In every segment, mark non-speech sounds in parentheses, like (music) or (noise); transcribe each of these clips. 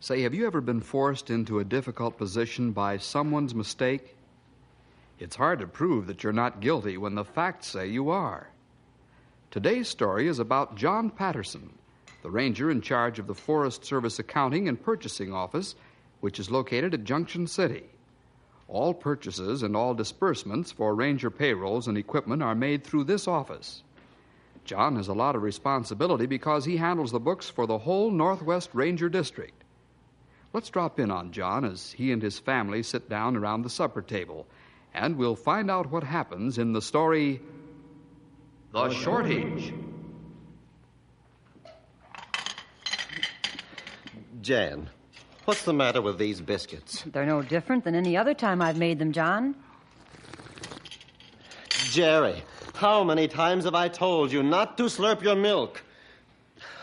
Say, have you ever been forced into a difficult position by someone's mistake? It's hard to prove that you're not guilty when the facts say you are. Today's story is about John Patterson, the ranger in charge of the Forest Service Accounting and Purchasing Office, which is located at Junction City. All purchases and all disbursements for ranger payrolls and equipment are made through this office. John has a lot of responsibility because he handles the books for the whole Northwest Ranger District. Let's drop in on John as he and his family sit down around the supper table, and we'll find out what happens in the story The Shortage. Jan, what's the matter with these biscuits? They're no different than any other time I've made them, John. Jerry, how many times have I told you not to slurp your milk?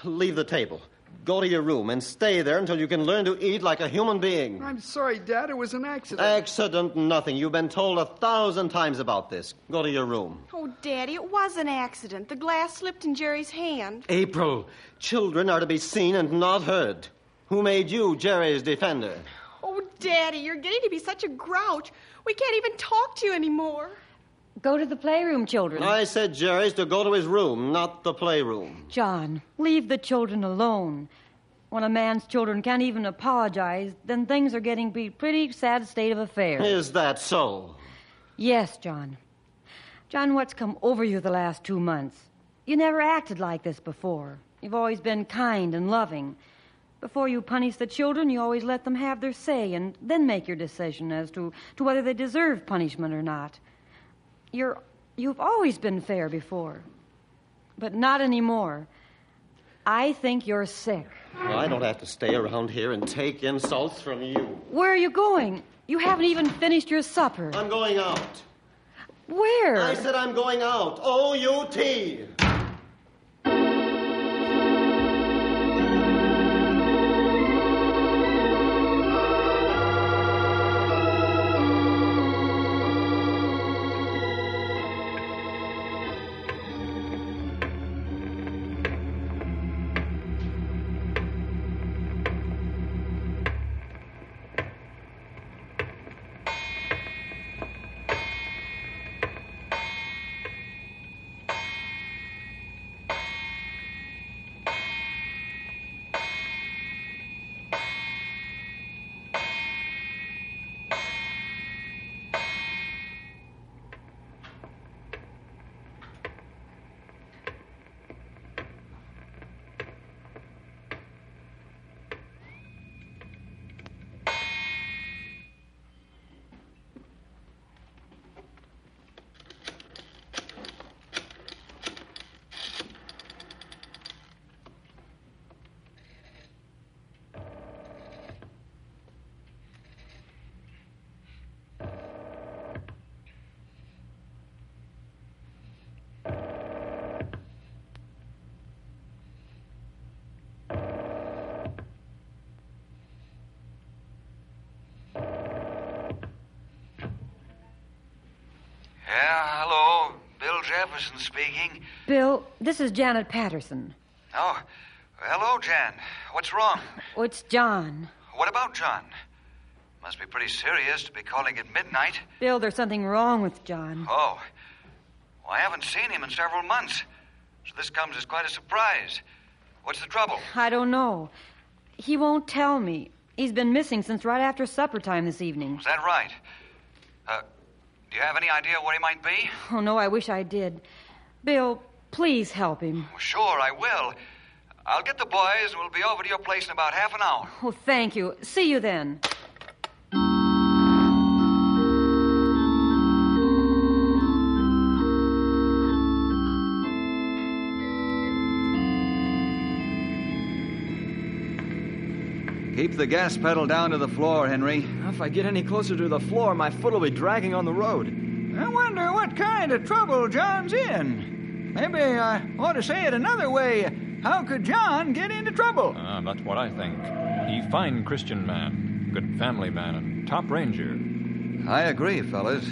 Leave the table. Go to your room and stay there until you can learn to eat like a human being. I'm sorry, Dad. It was an accident. Accident, nothing. You've been told a thousand times about this. Go to your room. Oh, Daddy, it was an accident. The glass slipped in Jerry's hand. April, children are to be seen and not heard. Who made you Jerry's defender? Oh, Daddy, you're getting to be such a grouch. We can't even talk to you anymore. Go to the playroom, children. I said Jerry's to go to his room, not the playroom. John, leave the children alone. When a man's children can't even apologize, then things are getting to be pretty sad state of affairs. Is that so? Yes, John. John, what's come over you the last two months? You never acted like this before. You've always been kind and loving. Before you punish the children, you always let them have their say and then make your decision as to, to whether they deserve punishment or not. You're, you've always been fair before, but not anymore. I think you're sick. Well, I don't have to stay around here and take insults from you. Where are you going? You haven't even finished your supper. I'm going out. Where? I said I'm going out. O U T. Jefferson speaking. Bill, this is Janet Patterson. Oh, hello, Jan. What's wrong? Oh, it's John. What about John? Must be pretty serious to be calling at midnight. Bill, there's something wrong with John. Oh. Well, I haven't seen him in several months, so this comes as quite a surprise. What's the trouble? I don't know. He won't tell me. He's been missing since right after supper time this evening. Is that right? Uh, do you have any idea where he might be? Oh, no, I wish I did. Bill, please help him. Well, sure, I will. I'll get the boys and we'll be over to your place in about half an hour. Oh, thank you. See you then. Keep the gas pedal down to the floor, Henry. If I get any closer to the floor, my foot will be dragging on the road. I wonder what kind of trouble John's in. Maybe I ought to say it another way. How could John get into trouble? Ah, that's what I think. He fine Christian man, good family man, and top ranger. I agree, fellas.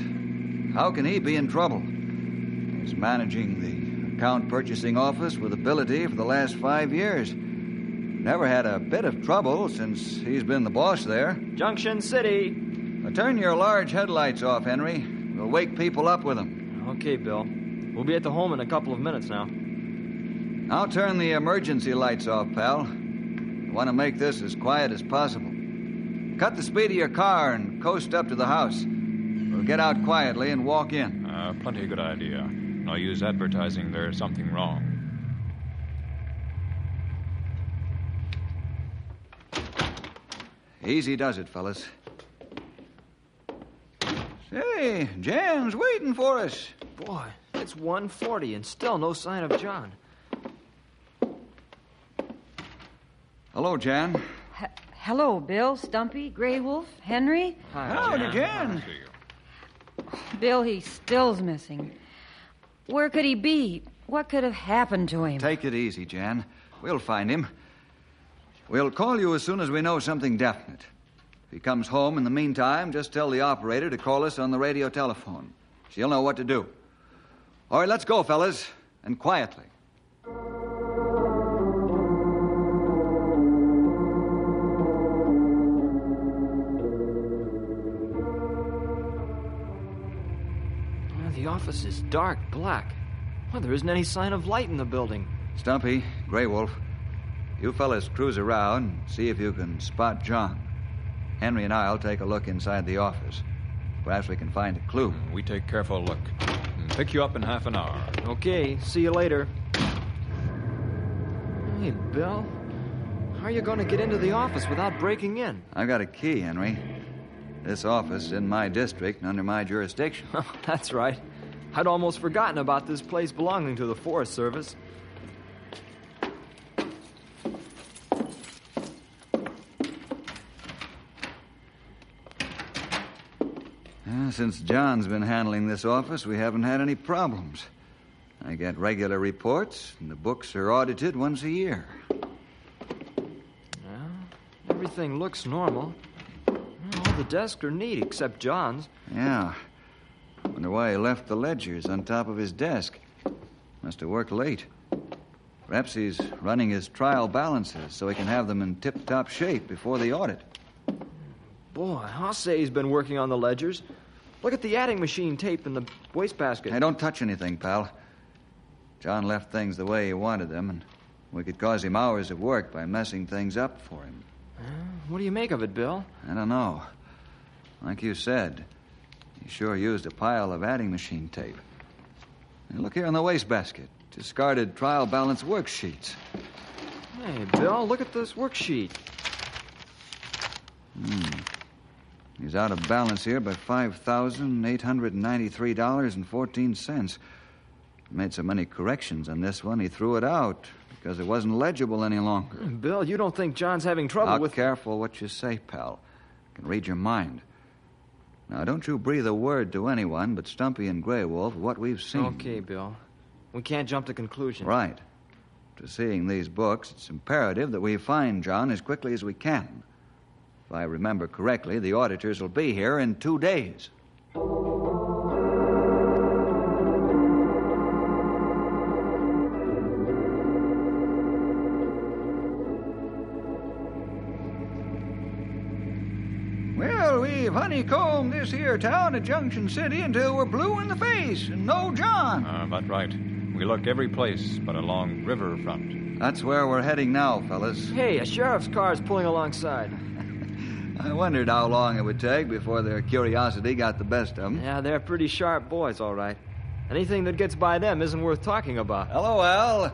How can he be in trouble? He's managing the account purchasing office with ability for the last five years. Never had a bit of trouble since he's been the boss there. Junction City. Now turn your large headlights off, Henry. We'll wake people up with them. Okay, Bill. We'll be at the home in a couple of minutes now. I'll turn the emergency lights off, pal. I want to make this as quiet as possible. Cut the speed of your car and coast up to the house. We'll get out quietly and walk in. Uh, plenty good idea. No use advertising there's something wrong. Easy does it, fellas. Say, Jan's waiting for us. Boy, it's 140 and still no sign of John. Hello, Jan. H- hello, Bill, Stumpy, Grey Wolf, Henry. Hi, Howdy, Jan. See you. Bill, he still's missing. Where could he be? What could have happened to him? Take it easy, Jan. We'll find him. We'll call you as soon as we know something definite. If he comes home in the meantime, just tell the operator to call us on the radio telephone. She'll know what to do. All right, let's go, fellas, and quietly. The office is dark black. Well, there isn't any sign of light in the building. Stumpy, Grey Wolf, you fellas cruise around and see if you can spot John. Henry and I'll take a look inside the office. Perhaps we can find a clue. Hmm, we take careful look. And pick you up in half an hour. Okay, see you later. Hey, Bill. How are you going to get into the office without breaking in? I've got a key, Henry. This office is in my district and under my jurisdiction. Oh, (laughs) That's right. I'd almost forgotten about this place belonging to the Forest Service. Since John's been handling this office, we haven't had any problems. I get regular reports, and the books are audited once a year. Well, everything looks normal. All the desks are neat except John's. Yeah. Wonder why he left the ledgers on top of his desk. Must have worked late. Perhaps he's running his trial balances so he can have them in tip top shape before the audit. Boy, I'll say he's been working on the ledgers. Look at the adding machine tape in the wastebasket. Hey, don't touch anything, pal. John left things the way he wanted them, and we could cause him hours of work by messing things up for him. What do you make of it, Bill? I don't know. Like you said, he sure used a pile of adding machine tape. And look here in the wastebasket. Discarded trial balance worksheets. Hey, Bill, look at this worksheet. Hmm. He's out of balance here by $5,893.14. Made so many corrections on this one, he threw it out because it wasn't legible any longer. Bill, you don't think John's having trouble Now, with. careful what you say, pal. I can read your mind. Now, don't you breathe a word to anyone but Stumpy and Grey Wolf what we've seen. Okay, Bill. We can't jump to conclusions. Right. To seeing these books, it's imperative that we find John as quickly as we can. If I remember correctly, the auditors will be here in two days. Well, we've honeycombed this here town of Junction City until we're blue in the face and no John. Uh, but right. We look every place but along riverfront. That's where we're heading now, fellas. Hey, a sheriff's car is pulling alongside. I wondered how long it would take before their curiosity got the best of them. Yeah, they're pretty sharp boys, all right. Anything that gets by them isn't worth talking about. Hello, Al.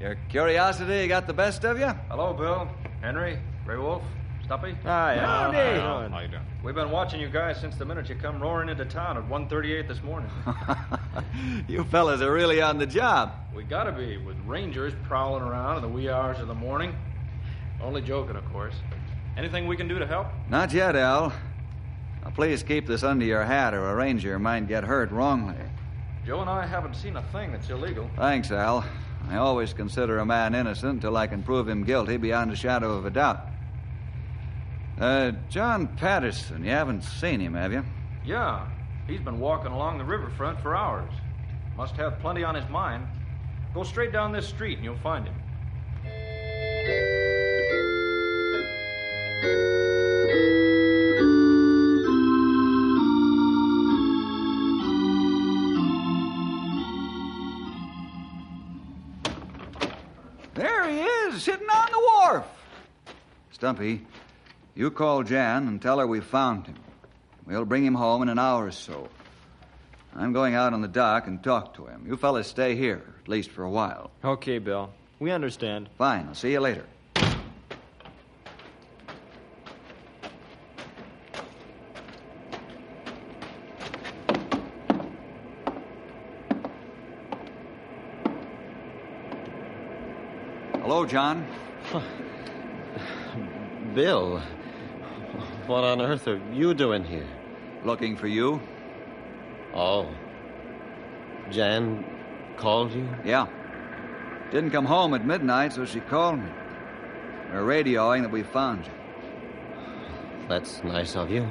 Your curiosity got the best of you? Hello, Bill. Henry. Grey Wolf. Stumpy. Hi, Howdy. how you? How you doing? We've been watching you guys since the minute you come roaring into town at 138 this morning. (laughs) you fellas are really on the job. we gotta be, with rangers prowling around in the wee hours of the morning. Only joking, of course. Anything we can do to help? Not yet, Al. Now, please keep this under your hat, or a ranger might get hurt wrongly. Joe and I haven't seen a thing that's illegal. Thanks, Al. I always consider a man innocent until I can prove him guilty beyond a shadow of a doubt. Uh, John Patterson, you haven't seen him, have you? Yeah, he's been walking along the riverfront for hours. Must have plenty on his mind. Go straight down this street and you'll find him. Stumpy, you call Jan and tell her we found him. We'll bring him home in an hour or so. I'm going out on the dock and talk to him. You fellas stay here, at least for a while. Okay, Bill. We understand. Fine. I'll see you later. Hello, John. (laughs) Bill, what on earth are you doing here? Looking for you? Oh. Jan called you? Yeah. Didn't come home at midnight, so she called me. They're radioing that we found you. That's nice of you.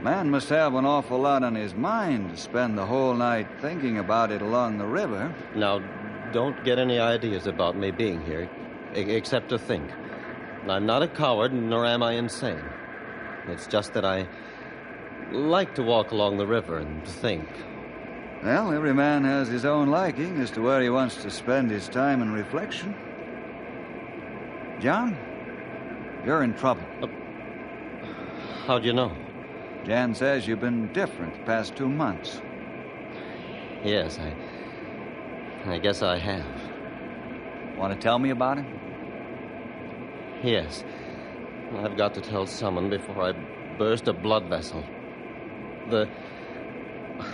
Man must have an awful lot on his mind to spend the whole night thinking about it along the river. Now, don't get any ideas about me being here, except to think. I'm not a coward, nor am I insane. It's just that I like to walk along the river and think. Well, every man has his own liking as to where he wants to spend his time in reflection. John, you're in trouble. Uh, how do you know? Jan says you've been different the past two months. Yes, I. I guess I have. Want to tell me about it? Yes. I've got to tell someone before I burst a blood vessel. The.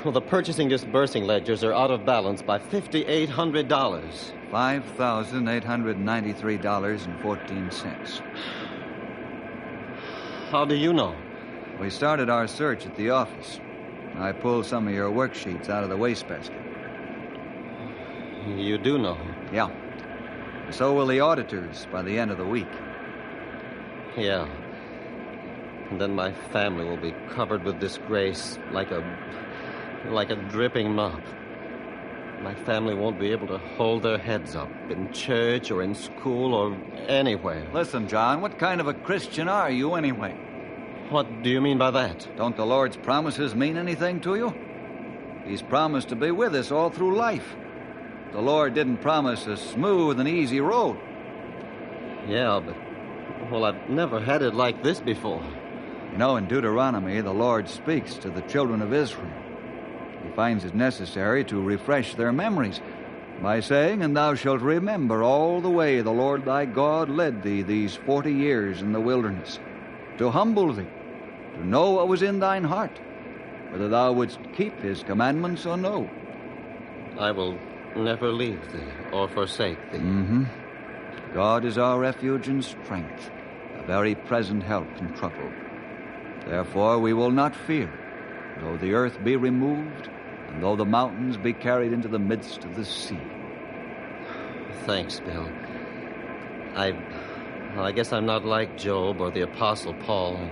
Well, the purchasing disbursing ledgers are out of balance by $5,800. $5,893.14. How do you know? We started our search at the office. I pulled some of your worksheets out of the wastebasket. You do know. Yeah. So will the auditors by the end of the week. Yeah. And then my family will be covered with disgrace like a. like a dripping mop. My family won't be able to hold their heads up in church or in school or anywhere. Listen, John, what kind of a Christian are you anyway? What do you mean by that? Don't the Lord's promises mean anything to you? He's promised to be with us all through life. The Lord didn't promise a smooth and easy road. Yeah, but. Well, I've never had it like this before. You know, in Deuteronomy, the Lord speaks to the children of Israel. He finds it necessary to refresh their memories by saying, And thou shalt remember all the way the Lord thy God led thee these forty years in the wilderness, to humble thee, to know what was in thine heart, whether thou wouldst keep his commandments or no. I will never leave thee or forsake thee. Mm-hmm. God is our refuge and strength, a very present help in trouble. Therefore we will not fear, though the earth be removed, and though the mountains be carried into the midst of the sea. Thanks, Bill. I. Well, I guess I'm not like Job or the Apostle Paul.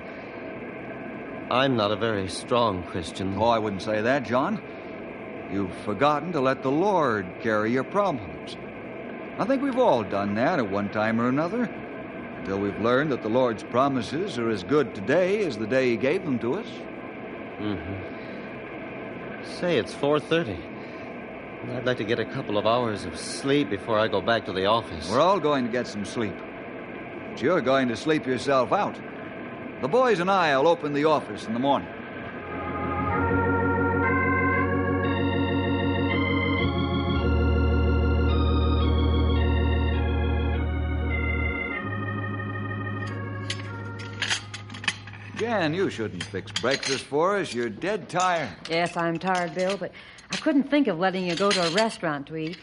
I'm not a very strong Christian. Oh, I wouldn't say that, John. You've forgotten to let the Lord carry your problems. I think we've all done that at one time or another, until we've learned that the Lord's promises are as good today as the day He gave them to us. Mm-hmm. Say, it's 4.30. I'd like to get a couple of hours of sleep before I go back to the office. We're all going to get some sleep. But you're going to sleep yourself out. The boys and I will open the office in the morning. Jan, you shouldn't fix breakfast for us. You're dead tired. Yes, I'm tired, Bill, but I couldn't think of letting you go to a restaurant to eat.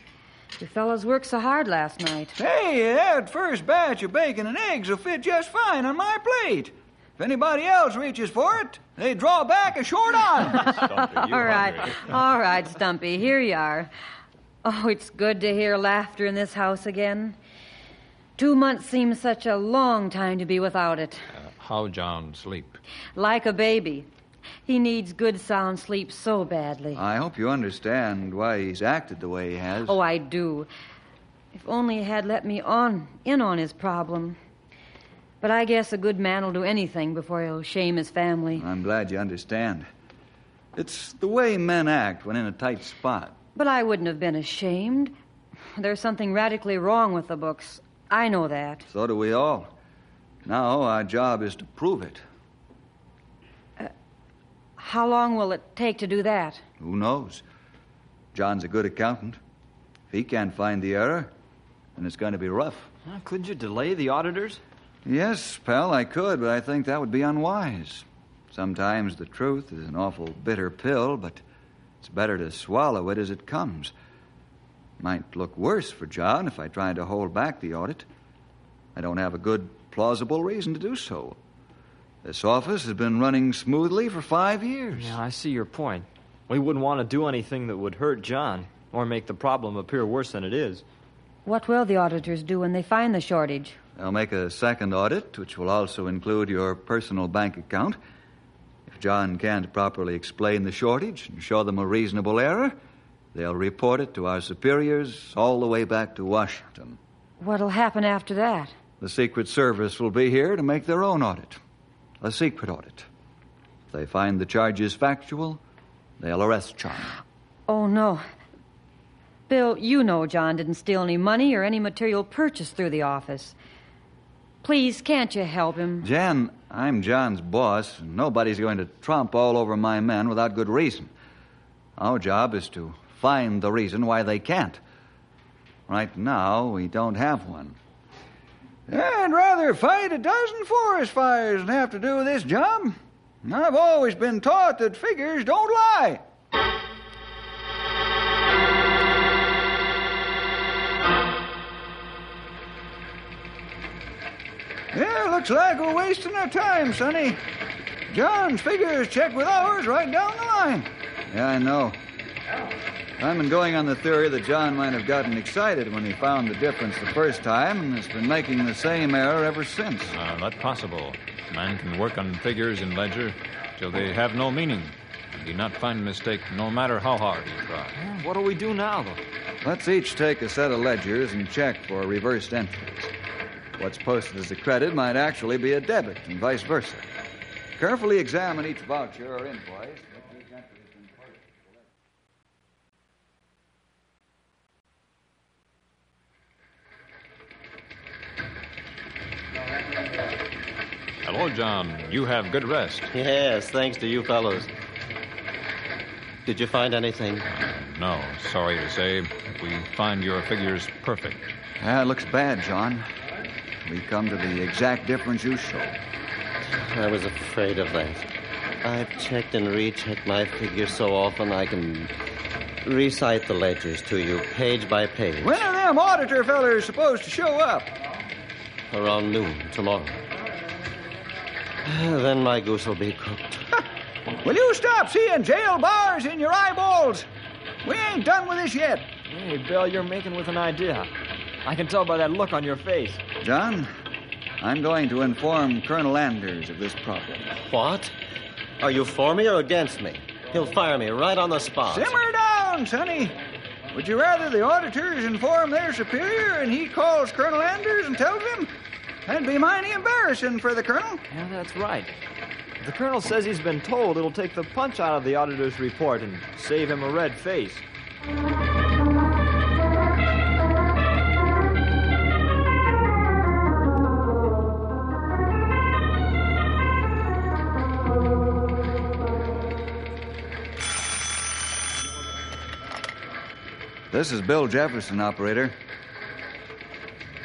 You fellows worked so hard last night. Hey, that first batch of bacon and eggs will fit just fine on my plate. If anybody else reaches for it, they draw back a short arm. (laughs) (laughs) all right, all right, Stumpy, here you are. Oh, it's good to hear laughter in this house again. Two months seems such a long time to be without it. How John sleep? Like a baby. He needs good sound sleep so badly. I hope you understand why he's acted the way he has. Oh, I do. If only he had let me on in on his problem. But I guess a good man will do anything before he'll shame his family. I'm glad you understand. It's the way men act when in a tight spot. But I wouldn't have been ashamed. There's something radically wrong with the books. I know that. So do we all. Now our job is to prove it. Uh, how long will it take to do that? Who knows? John's a good accountant. If he can't find the error, then it's going to be rough. Couldn't you delay the auditors? Yes, pal, I could, but I think that would be unwise. Sometimes the truth is an awful bitter pill, but it's better to swallow it as it comes. Might look worse for John if I tried to hold back the audit. I don't have a good, plausible reason to do so. This office has been running smoothly for five years. Yeah, I see your point. We wouldn't want to do anything that would hurt John or make the problem appear worse than it is. What will the auditors do when they find the shortage? They'll make a second audit, which will also include your personal bank account. If John can't properly explain the shortage and show them a reasonable error, they'll report it to our superiors all the way back to Washington. What'll happen after that? The Secret Service will be here to make their own audit. A secret audit. If they find the charges factual, they'll arrest John. Oh, no. Bill, you know John didn't steal any money or any material purchased through the office. Please, can't you help him? Jan, I'm John's boss, and nobody's going to tromp all over my men without good reason. Our job is to find the reason why they can't. Right now, we don't have one. I'd rather fight a dozen forest fires than have to do this job. I've always been taught that figures don't lie. Yeah, looks like we're wasting our time, Sonny. John's figures check with ours right down the line. Yeah, I know. I've been going on the theory that John might have gotten excited when he found the difference the first time and has been making the same error ever since. Uh, not possible. Man can work on figures in ledger till they have no meaning. And he not find mistake no matter how hard he try. What do we do now, though? Let's each take a set of ledgers and check for reversed entries. What's posted as a credit might actually be a debit, and vice versa. Carefully examine each voucher or invoice. Hello, John. You have good rest. Yes, thanks to you fellows. Did you find anything? Uh, no, sorry to say. We find your figures perfect. Yeah, it looks bad, John. We come to the exact difference you showed. I was afraid of that. I've checked and rechecked my figures so often I can recite the ledgers to you page by page. When are them auditor fellers supposed to show up? Around noon tomorrow. Ah, then my goose will be cooked. will you stop seeing jail bars in your eyeballs? We ain't done with this yet. Hey, Bill, you're making with an idea. I can tell by that look on your face. John, I'm going to inform Colonel Anders of this problem. What? Are you for me or against me? He'll fire me right on the spot. Simmer down, Sonny. Would you rather the auditors inform their superior and he calls Colonel Anders and tells him? That'd be mighty embarrassing for the colonel. Yeah, that's right. The colonel says he's been told, it'll take the punch out of the auditor's report and save him a red face. This is Bill Jefferson, operator.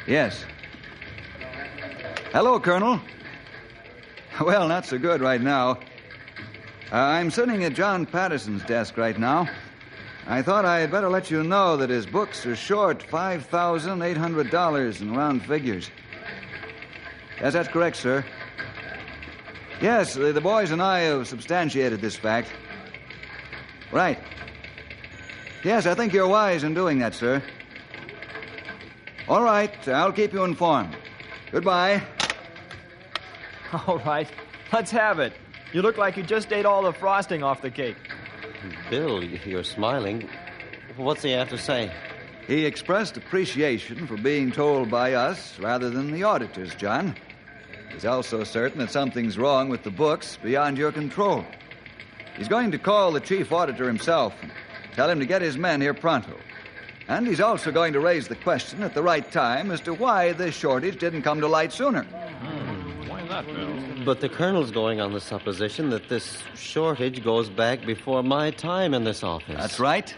Yes. Hello, Colonel. Well, not so good right now. Uh, I'm sitting at John Patterson's desk right now. I thought I had better let you know that his books are short $5,800 in round figures. Yes, that's correct, sir. Yes, the, the boys and I have substantiated this fact. Right. Yes, I think you're wise in doing that, sir. All right, I'll keep you informed. Goodbye. (laughs) All right, let's have it. You look like you just ate all the frosting off the cake. Bill, you're smiling. What's he have to say? He expressed appreciation for being told by us rather than the auditors, John. He's also certain that something's wrong with the books beyond your control. He's going to call the chief auditor himself and tell him to get his men here pronto. And he's also going to raise the question at the right time as to why this shortage didn't come to light sooner. Why not, Bill? But the colonel's going on the supposition that this shortage goes back before my time in this office. That's right.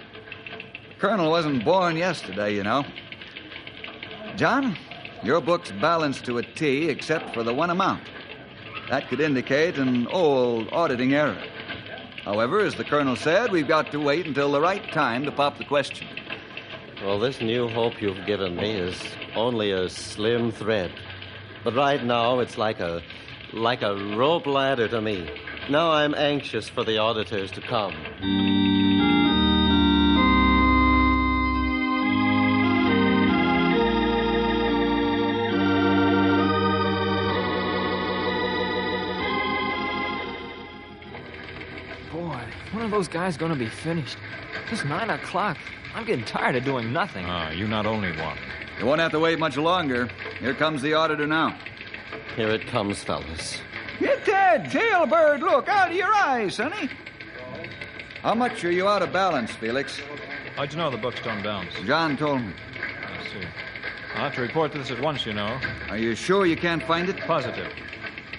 The colonel wasn't born yesterday, you know. John, your book's balanced to a T except for the one amount. That could indicate an old auditing error. However, as the colonel said, we've got to wait until the right time to pop the question. Well, this new hope you've given me is only a slim thread. But right now, it's like a like a rope ladder to me. Now I'm anxious for the auditors to come. Those guys going to be finished? It's nine o'clock. I'm getting tired of doing nothing. Ah, you not only one. You won't have to wait much longer. Here comes the auditor now. Here it comes, fellas. Get that jailbird look out of your eyes, sonny. How much are you out of balance, Felix? How'd you know the book's done balance? John told me. I see. I'll have to report this at once, you know. Are you sure you can't find it? Positive.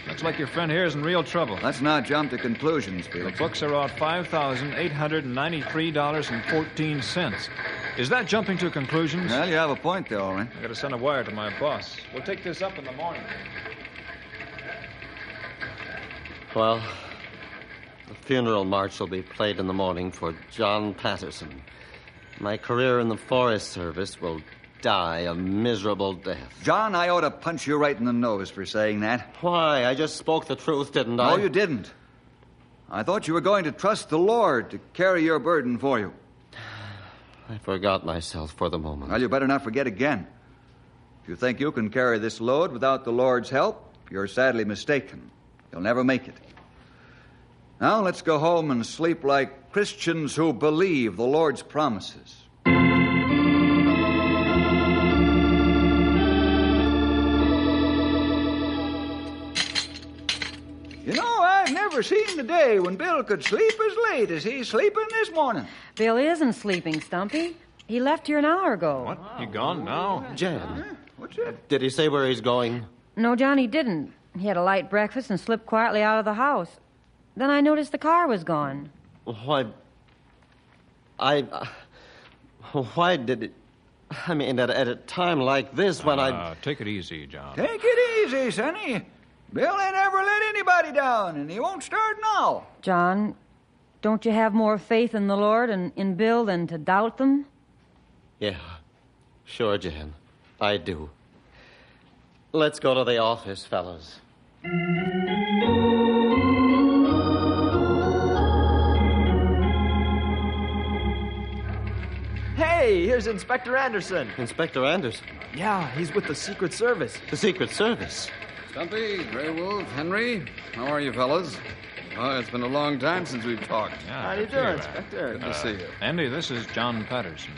Looks like your friend here is in real trouble. Let's not jump to conclusions, Bill. The books are out $5,893.14. Is that jumping to conclusions? Well, you have a point there, all right. I gotta send a wire to my boss. We'll take this up in the morning. Well, the funeral march will be played in the morning for John Patterson. My career in the Forest Service will die a miserable death. John, I ought to punch you right in the nose for saying that. Why? I just spoke the truth, didn't I? No, you didn't. I thought you were going to trust the Lord to carry your burden for you. I forgot myself for the moment. Well, you better not forget again. If you think you can carry this load without the Lord's help, you're sadly mistaken. You'll never make it. Now let's go home and sleep like Christians who believe the Lord's promises. I've never seen the day when Bill could sleep as late as he's sleeping this morning. Bill isn't sleeping, Stumpy. He left here an hour ago. What? You gone now? Jan, What's that? did he say where he's going? No, Johnny didn't. He had a light breakfast and slipped quietly out of the house. Then I noticed the car was gone. Why? I. Uh, why did it. I mean, at, at a time like this when I. Uh, take it easy, John. Take it easy, Sonny. Bill ain't ever let anybody down, and he won't start now. John, don't you have more faith in the Lord and in Bill than to doubt them? Yeah, sure, Jan. I do. Let's go to the office, fellas. Hey, here's Inspector Anderson. Inspector Anderson, Yeah, he's with the Secret Service. the Secret Service. Stumpy, Grey Wolf, Henry, how are you, fellas? Oh, it's been a long time since we've talked. Yeah, How do you good do, to Inspector? Good to uh, see you. Andy, this is John Patterson.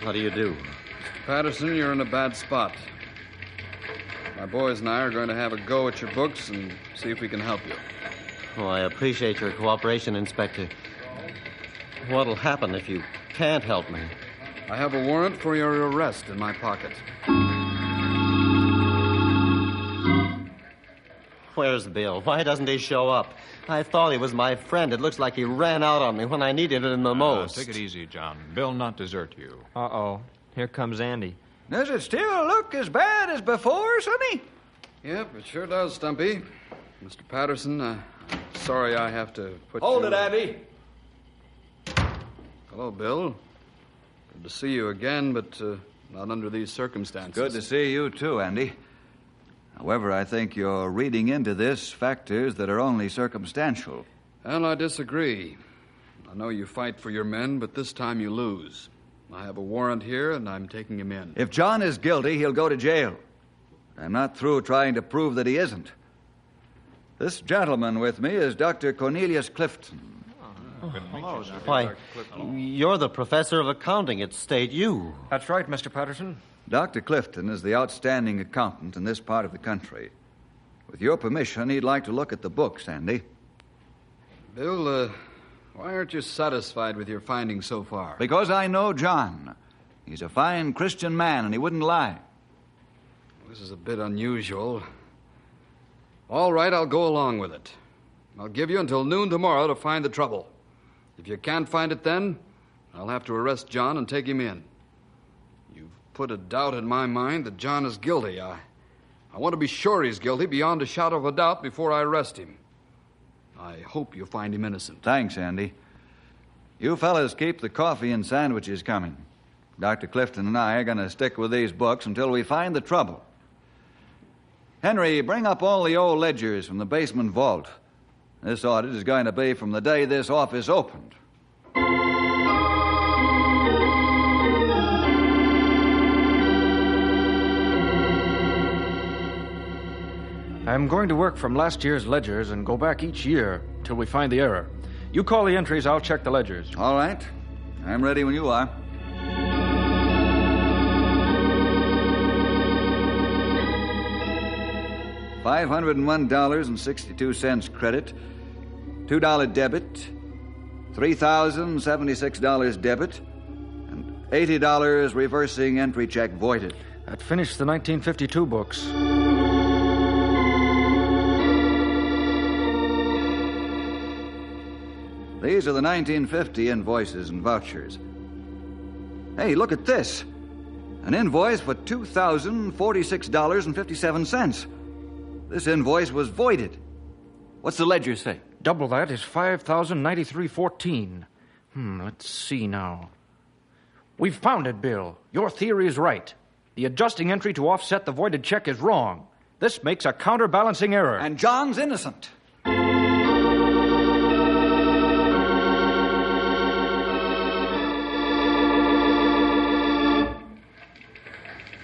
How do you do? Patterson, you're in a bad spot. My boys and I are going to have a go at your books and see if we can help you. Oh, I appreciate your cooperation, Inspector. What'll happen if you can't help me? I have a warrant for your arrest in my pocket. Where's Bill? Why doesn't he show up? I thought he was my friend. It looks like he ran out on me when I needed him the Uh, most. take it easy, John. Bill not desert you. Uh oh. Here comes Andy. Does it still look as bad as before, Sonny? Yep, it sure does, Stumpy. Mr. Patterson, uh, sorry I have to put Hold you... it, Abby. Hello, Bill. Good to see you again, but uh, not under these circumstances. Good to see you, too, Andy. However, I think you're reading into this factors that are only circumstantial. Well, I disagree. I know you fight for your men, but this time you lose. I have a warrant here, and I'm taking him in. If John is guilty, he'll go to jail. I'm not through trying to prove that he isn't. This gentleman with me is Dr. Cornelius oh, Clifton. Why, you're the professor of accounting at State U. That's right, Mr. Patterson. Dr. Clifton is the outstanding accountant in this part of the country. With your permission, he'd like to look at the books, Andy. Bill, uh, why aren't you satisfied with your findings so far? Because I know John. He's a fine Christian man, and he wouldn't lie. This is a bit unusual. All right, I'll go along with it. I'll give you until noon tomorrow to find the trouble. If you can't find it then, I'll have to arrest John and take him in. Put a doubt in my mind that John is guilty. I, I want to be sure he's guilty beyond a shadow of a doubt before I arrest him. I hope you find him innocent. Thanks, Andy. You fellas keep the coffee and sandwiches coming. Dr. Clifton and I are going to stick with these books until we find the trouble. Henry, bring up all the old ledgers from the basement vault. This audit is going to be from the day this office opened. I'm going to work from last year's ledgers and go back each year till we find the error. You call the entries, I'll check the ledgers. All right. I'm ready when you are. Five hundred and one dollars and sixty-two cents credit, two dollar debit, three thousand seventy-six dollars debit, and eighty dollars reversing entry check voided. That finished the 1952 books. These are the 1950 invoices and vouchers. Hey, look at this. An invoice for $2,046.57. This invoice was voided. What's the ledger say? Double that is 5,093.14. Hmm, let's see now. We've found it, Bill. Your theory is right. The adjusting entry to offset the voided check is wrong. This makes a counterbalancing error. And John's innocent.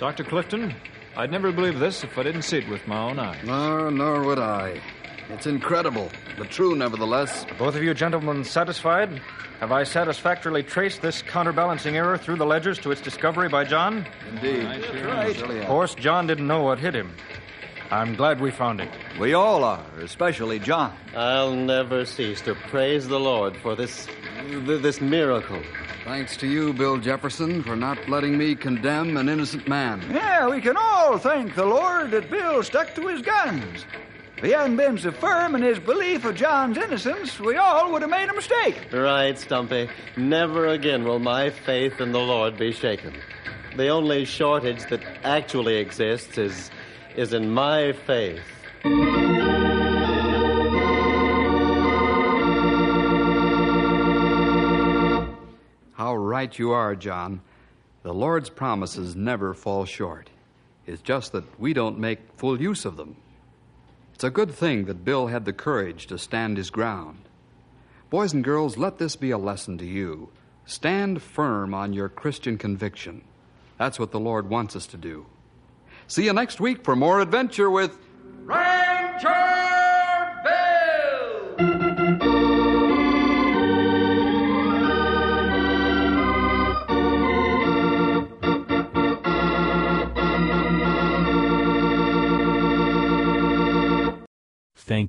Dr. Clifton, I'd never believe this if I didn't see it with my own eyes. No, nor would I. It's incredible, but true nevertheless. Both of you gentlemen satisfied? Have I satisfactorily traced this counterbalancing error through the ledgers to its discovery by John? Indeed. right. Of course, John didn't know what hit him. I'm glad we found it. We all are, especially John. I'll never cease to praise the Lord for this this miracle. Thanks to you, Bill Jefferson, for not letting me condemn an innocent man. Yeah, we can all thank the Lord that Bill stuck to his guns. If he hadn't been so firm in his belief of John's innocence, we all would have made a mistake. Right, Stumpy. Never again will my faith in the Lord be shaken. The only shortage that actually exists is is in my faith. Right you are, John. The Lord's promises never fall short. It's just that we don't make full use of them. It's a good thing that Bill had the courage to stand his ground. Boys and girls, let this be a lesson to you. Stand firm on your Christian conviction. That's what the Lord wants us to do. See you next week for more adventure with